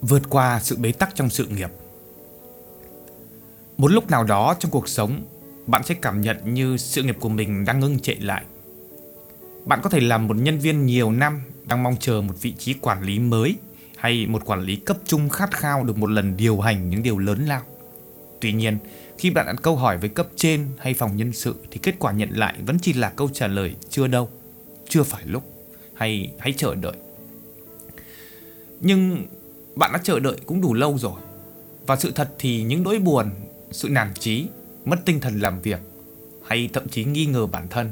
vượt qua sự bế tắc trong sự nghiệp. Một lúc nào đó trong cuộc sống, bạn sẽ cảm nhận như sự nghiệp của mình đang ngưng trệ lại. Bạn có thể làm một nhân viên nhiều năm đang mong chờ một vị trí quản lý mới hay một quản lý cấp trung khát khao được một lần điều hành những điều lớn lao. Tuy nhiên, khi bạn đặt câu hỏi với cấp trên hay phòng nhân sự thì kết quả nhận lại vẫn chỉ là câu trả lời chưa đâu, chưa phải lúc hay hãy chờ đợi. Nhưng bạn đã chờ đợi cũng đủ lâu rồi. Và sự thật thì những nỗi buồn, sự nản trí, mất tinh thần làm việc hay thậm chí nghi ngờ bản thân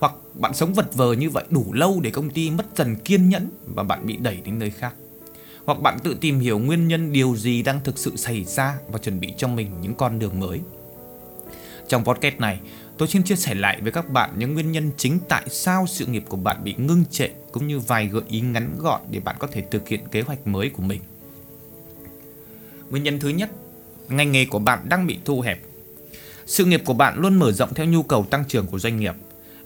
hoặc bạn sống vật vờ như vậy đủ lâu để công ty mất dần kiên nhẫn và bạn bị đẩy đến nơi khác. Hoặc bạn tự tìm hiểu nguyên nhân điều gì đang thực sự xảy ra và chuẩn bị cho mình những con đường mới. Trong podcast này, tôi xin chia sẻ lại với các bạn những nguyên nhân chính tại sao sự nghiệp của bạn bị ngưng trệ cũng như vài gợi ý ngắn gọn để bạn có thể thực hiện kế hoạch mới của mình. Nguyên nhân thứ nhất, ngành nghề của bạn đang bị thu hẹp. Sự nghiệp của bạn luôn mở rộng theo nhu cầu tăng trưởng của doanh nghiệp.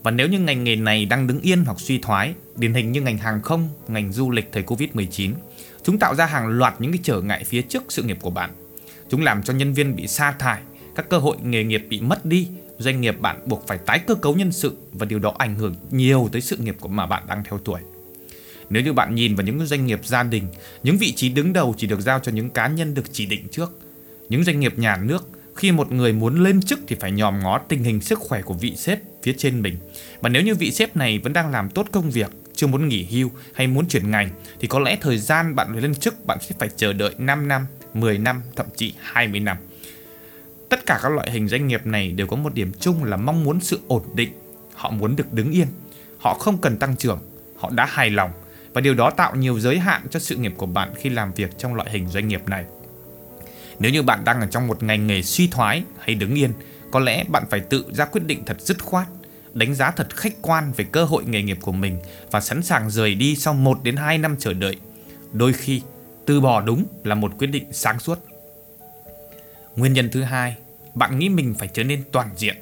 Và nếu như ngành nghề này đang đứng yên hoặc suy thoái, điển hình như ngành hàng không, ngành du lịch thời Covid-19, chúng tạo ra hàng loạt những cái trở ngại phía trước sự nghiệp của bạn. Chúng làm cho nhân viên bị sa thải, các cơ hội nghề nghiệp bị mất đi, doanh nghiệp bạn buộc phải tái cơ cấu nhân sự và điều đó ảnh hưởng nhiều tới sự nghiệp của mà bạn đang theo tuổi. Nếu như bạn nhìn vào những doanh nghiệp gia đình, những vị trí đứng đầu chỉ được giao cho những cá nhân được chỉ định trước. Những doanh nghiệp nhà nước, khi một người muốn lên chức thì phải nhòm ngó tình hình sức khỏe của vị sếp phía trên mình. Và nếu như vị sếp này vẫn đang làm tốt công việc, chưa muốn nghỉ hưu hay muốn chuyển ngành thì có lẽ thời gian bạn lên chức bạn sẽ phải chờ đợi 5 năm, 10 năm, thậm chí 20 năm. Tất cả các loại hình doanh nghiệp này đều có một điểm chung là mong muốn sự ổn định. Họ muốn được đứng yên. Họ không cần tăng trưởng. Họ đã hài lòng. Và điều đó tạo nhiều giới hạn cho sự nghiệp của bạn khi làm việc trong loại hình doanh nghiệp này. Nếu như bạn đang ở trong một ngành nghề suy thoái hay đứng yên, có lẽ bạn phải tự ra quyết định thật dứt khoát, đánh giá thật khách quan về cơ hội nghề nghiệp của mình và sẵn sàng rời đi sau 1 đến 2 năm chờ đợi. Đôi khi, từ bỏ đúng là một quyết định sáng suốt. Nguyên nhân thứ hai, bạn nghĩ mình phải trở nên toàn diện.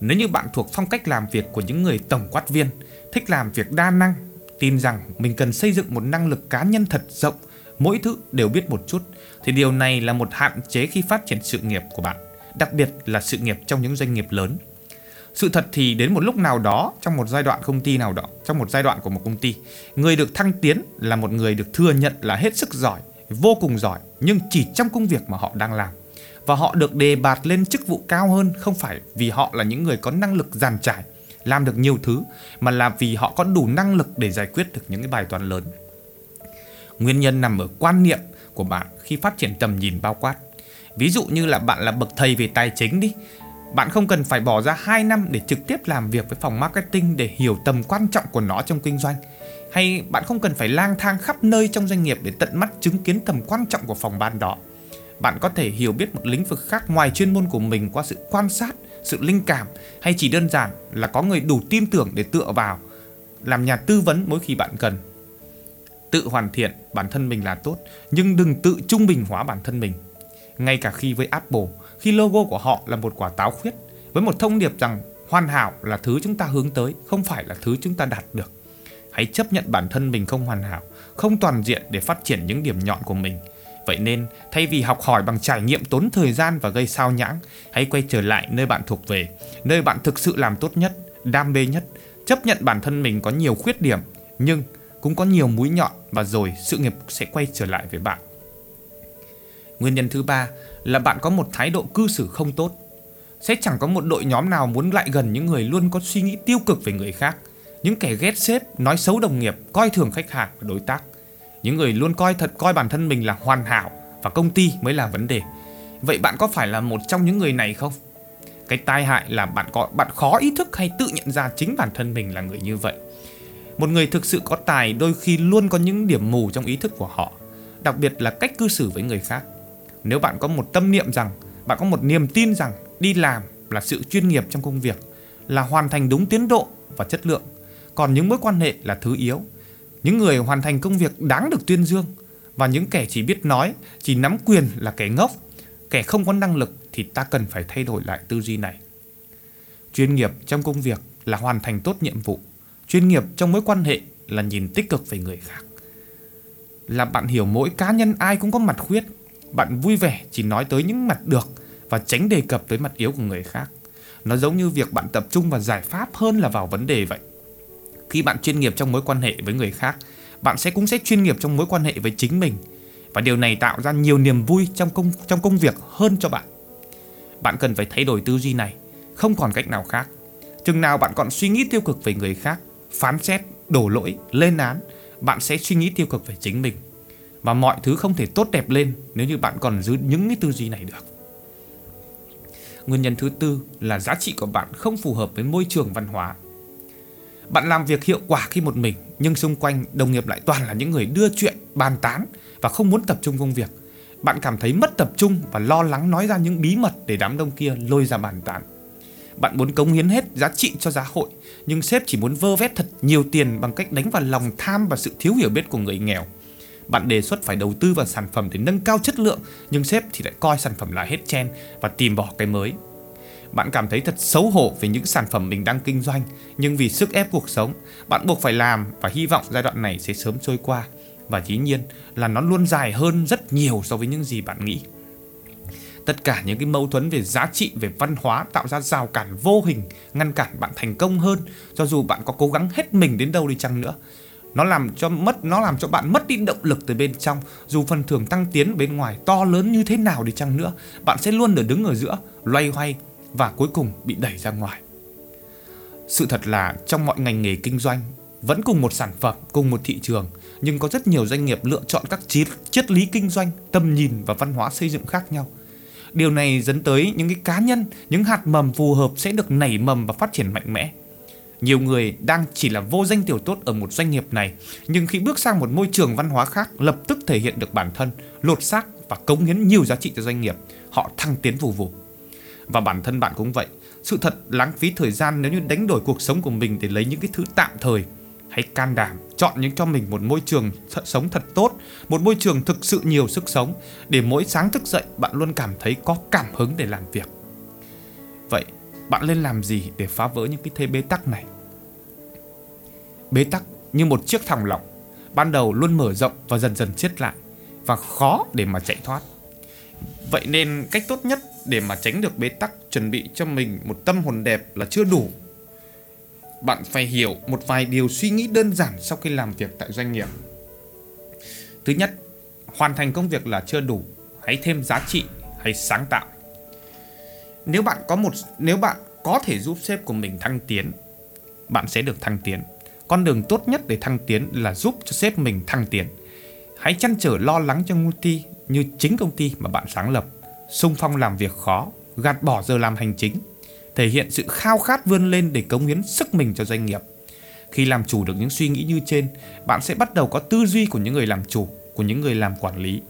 Nếu như bạn thuộc phong cách làm việc của những người tổng quát viên, thích làm việc đa năng, tin rằng mình cần xây dựng một năng lực cá nhân thật rộng, mỗi thứ đều biết một chút, thì điều này là một hạn chế khi phát triển sự nghiệp của bạn, đặc biệt là sự nghiệp trong những doanh nghiệp lớn. Sự thật thì đến một lúc nào đó trong một giai đoạn công ty nào đó, trong một giai đoạn của một công ty, người được thăng tiến là một người được thừa nhận là hết sức giỏi, vô cùng giỏi nhưng chỉ trong công việc mà họ đang làm và họ được đề bạt lên chức vụ cao hơn không phải vì họ là những người có năng lực giàn trải, làm được nhiều thứ mà là vì họ có đủ năng lực để giải quyết được những cái bài toán lớn. Nguyên nhân nằm ở quan niệm của bạn khi phát triển tầm nhìn bao quát. Ví dụ như là bạn là bậc thầy về tài chính đi, bạn không cần phải bỏ ra 2 năm để trực tiếp làm việc với phòng marketing để hiểu tầm quan trọng của nó trong kinh doanh. Hay bạn không cần phải lang thang khắp nơi trong doanh nghiệp để tận mắt chứng kiến tầm quan trọng của phòng ban đó bạn có thể hiểu biết một lĩnh vực khác ngoài chuyên môn của mình qua sự quan sát, sự linh cảm hay chỉ đơn giản là có người đủ tin tưởng để tựa vào, làm nhà tư vấn mỗi khi bạn cần. Tự hoàn thiện bản thân mình là tốt, nhưng đừng tự trung bình hóa bản thân mình. Ngay cả khi với Apple, khi logo của họ là một quả táo khuyết, với một thông điệp rằng hoàn hảo là thứ chúng ta hướng tới, không phải là thứ chúng ta đạt được. Hãy chấp nhận bản thân mình không hoàn hảo, không toàn diện để phát triển những điểm nhọn của mình – Vậy nên, thay vì học hỏi bằng trải nghiệm tốn thời gian và gây sao nhãng, hãy quay trở lại nơi bạn thuộc về, nơi bạn thực sự làm tốt nhất, đam mê nhất, chấp nhận bản thân mình có nhiều khuyết điểm, nhưng cũng có nhiều mũi nhọn và rồi sự nghiệp sẽ quay trở lại với bạn. Nguyên nhân thứ ba là bạn có một thái độ cư xử không tốt. Sẽ chẳng có một đội nhóm nào muốn lại gần những người luôn có suy nghĩ tiêu cực về người khác, những kẻ ghét sếp, nói xấu đồng nghiệp, coi thường khách hàng và đối tác những người luôn coi thật coi bản thân mình là hoàn hảo và công ty mới là vấn đề. Vậy bạn có phải là một trong những người này không? Cái tai hại là bạn có bạn khó ý thức hay tự nhận ra chính bản thân mình là người như vậy. Một người thực sự có tài đôi khi luôn có những điểm mù trong ý thức của họ, đặc biệt là cách cư xử với người khác. Nếu bạn có một tâm niệm rằng, bạn có một niềm tin rằng đi làm là sự chuyên nghiệp trong công việc, là hoàn thành đúng tiến độ và chất lượng, còn những mối quan hệ là thứ yếu những người hoàn thành công việc đáng được tuyên dương và những kẻ chỉ biết nói, chỉ nắm quyền là kẻ ngốc, kẻ không có năng lực thì ta cần phải thay đổi lại tư duy này. Chuyên nghiệp trong công việc là hoàn thành tốt nhiệm vụ, chuyên nghiệp trong mối quan hệ là nhìn tích cực về người khác. là bạn hiểu mỗi cá nhân ai cũng có mặt khuyết. Bạn vui vẻ chỉ nói tới những mặt được và tránh đề cập tới mặt yếu của người khác. Nó giống như việc bạn tập trung vào giải pháp hơn là vào vấn đề vậy. Khi bạn chuyên nghiệp trong mối quan hệ với người khác, bạn sẽ cũng sẽ chuyên nghiệp trong mối quan hệ với chính mình. Và điều này tạo ra nhiều niềm vui trong công trong công việc hơn cho bạn. Bạn cần phải thay đổi tư duy này, không còn cách nào khác. Chừng nào bạn còn suy nghĩ tiêu cực về người khác, phán xét, đổ lỗi, lên án, bạn sẽ suy nghĩ tiêu cực về chính mình. Và mọi thứ không thể tốt đẹp lên nếu như bạn còn giữ những cái tư duy này được. Nguyên nhân thứ tư là giá trị của bạn không phù hợp với môi trường văn hóa. Bạn làm việc hiệu quả khi một mình, nhưng xung quanh đồng nghiệp lại toàn là những người đưa chuyện, bàn tán và không muốn tập trung công việc. Bạn cảm thấy mất tập trung và lo lắng nói ra những bí mật để đám đông kia lôi ra bàn tán. Bạn muốn cống hiến hết giá trị cho xã hội, nhưng sếp chỉ muốn vơ vét thật nhiều tiền bằng cách đánh vào lòng tham và sự thiếu hiểu biết của người nghèo. Bạn đề xuất phải đầu tư vào sản phẩm để nâng cao chất lượng, nhưng sếp thì lại coi sản phẩm là hết chen và tìm bỏ cái mới. Bạn cảm thấy thật xấu hổ về những sản phẩm mình đang kinh doanh, nhưng vì sức ép cuộc sống, bạn buộc phải làm và hy vọng giai đoạn này sẽ sớm trôi qua. Và dĩ nhiên là nó luôn dài hơn rất nhiều so với những gì bạn nghĩ. Tất cả những cái mâu thuẫn về giá trị, về văn hóa tạo ra rào cản vô hình, ngăn cản bạn thành công hơn, cho dù bạn có cố gắng hết mình đến đâu đi chăng nữa. Nó làm cho mất nó làm cho bạn mất đi động lực từ bên trong, dù phần thưởng tăng tiến bên ngoài to lớn như thế nào đi chăng nữa, bạn sẽ luôn được đứng ở giữa, loay hoay và cuối cùng bị đẩy ra ngoài. Sự thật là trong mọi ngành nghề kinh doanh, vẫn cùng một sản phẩm, cùng một thị trường, nhưng có rất nhiều doanh nghiệp lựa chọn các triết lý kinh doanh, tầm nhìn và văn hóa xây dựng khác nhau. Điều này dẫn tới những cái cá nhân, những hạt mầm phù hợp sẽ được nảy mầm và phát triển mạnh mẽ. Nhiều người đang chỉ là vô danh tiểu tốt ở một doanh nghiệp này, nhưng khi bước sang một môi trường văn hóa khác, lập tức thể hiện được bản thân, lột xác và cống hiến nhiều giá trị cho doanh nghiệp. Họ thăng tiến vù vù. Và bản thân bạn cũng vậy. Sự thật lãng phí thời gian nếu như đánh đổi cuộc sống của mình để lấy những cái thứ tạm thời. Hãy can đảm chọn những cho mình một môi trường sống thật tốt, một môi trường thực sự nhiều sức sống để mỗi sáng thức dậy bạn luôn cảm thấy có cảm hứng để làm việc. Vậy bạn nên làm gì để phá vỡ những cái thế bế tắc này? Bế tắc như một chiếc thòng lọng, ban đầu luôn mở rộng và dần dần chết lại và khó để mà chạy thoát. Vậy nên cách tốt nhất để mà tránh được bế tắc chuẩn bị cho mình một tâm hồn đẹp là chưa đủ. Bạn phải hiểu một vài điều suy nghĩ đơn giản sau khi làm việc tại doanh nghiệp. Thứ nhất, hoàn thành công việc là chưa đủ, hãy thêm giá trị, hãy sáng tạo. Nếu bạn có một nếu bạn có thể giúp sếp của mình thăng tiến, bạn sẽ được thăng tiến. Con đường tốt nhất để thăng tiến là giúp cho sếp mình thăng tiến. Hãy chăn trở lo lắng cho công ty như chính công ty mà bạn sáng lập, sung phong làm việc khó, gạt bỏ giờ làm hành chính, thể hiện sự khao khát vươn lên để cống hiến sức mình cho doanh nghiệp. Khi làm chủ được những suy nghĩ như trên, bạn sẽ bắt đầu có tư duy của những người làm chủ, của những người làm quản lý.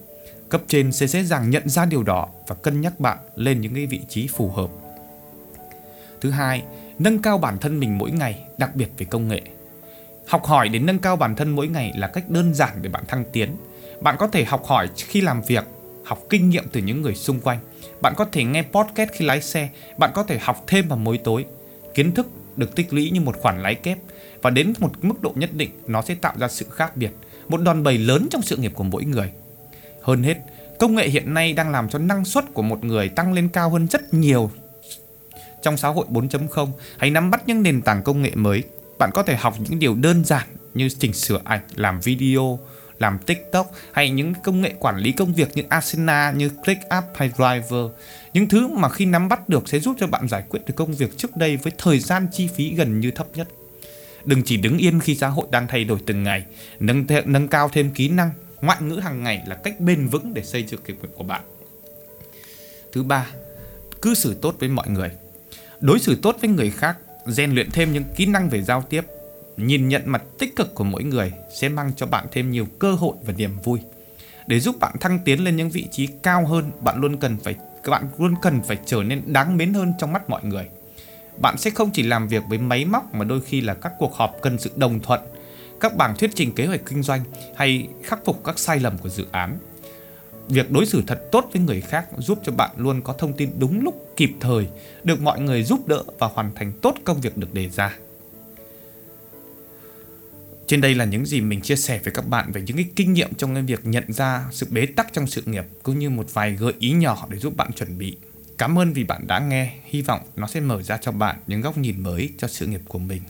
Cấp trên sẽ dễ dàng nhận ra điều đó và cân nhắc bạn lên những cái vị trí phù hợp. Thứ hai, nâng cao bản thân mình mỗi ngày, đặc biệt về công nghệ. Học hỏi để nâng cao bản thân mỗi ngày là cách đơn giản để bạn thăng tiến. Bạn có thể học hỏi khi làm việc, học kinh nghiệm từ những người xung quanh. Bạn có thể nghe podcast khi lái xe, bạn có thể học thêm vào mỗi tối. Kiến thức được tích lũy như một khoản lái kép và đến một mức độ nhất định nó sẽ tạo ra sự khác biệt, một đòn bẩy lớn trong sự nghiệp của mỗi người. Hơn hết, công nghệ hiện nay đang làm cho năng suất của một người tăng lên cao hơn rất nhiều. Trong xã hội 4.0, hãy nắm bắt những nền tảng công nghệ mới. Bạn có thể học những điều đơn giản như chỉnh sửa ảnh, làm video, làm TikTok hay những công nghệ quản lý công việc như Asana, như ClickUp hay Driver. Những thứ mà khi nắm bắt được sẽ giúp cho bạn giải quyết được công việc trước đây với thời gian chi phí gần như thấp nhất. Đừng chỉ đứng yên khi xã hội đang thay đổi từng ngày, nâng, th- nâng cao thêm kỹ năng, ngoại ngữ hàng ngày là cách bền vững để xây dựng kế hoạch của bạn. Thứ ba, cư xử tốt với mọi người. Đối xử tốt với người khác, rèn luyện thêm những kỹ năng về giao tiếp, nhìn nhận mặt tích cực của mỗi người sẽ mang cho bạn thêm nhiều cơ hội và niềm vui. Để giúp bạn thăng tiến lên những vị trí cao hơn, bạn luôn cần phải các bạn luôn cần phải trở nên đáng mến hơn trong mắt mọi người. Bạn sẽ không chỉ làm việc với máy móc mà đôi khi là các cuộc họp cần sự đồng thuận, các bảng thuyết trình kế hoạch kinh doanh hay khắc phục các sai lầm của dự án. Việc đối xử thật tốt với người khác giúp cho bạn luôn có thông tin đúng lúc, kịp thời, được mọi người giúp đỡ và hoàn thành tốt công việc được đề ra. Trên đây là những gì mình chia sẻ với các bạn về những cái kinh nghiệm trong cái việc nhận ra sự bế tắc trong sự nghiệp cũng như một vài gợi ý nhỏ để giúp bạn chuẩn bị. Cảm ơn vì bạn đã nghe, hy vọng nó sẽ mở ra cho bạn những góc nhìn mới cho sự nghiệp của mình.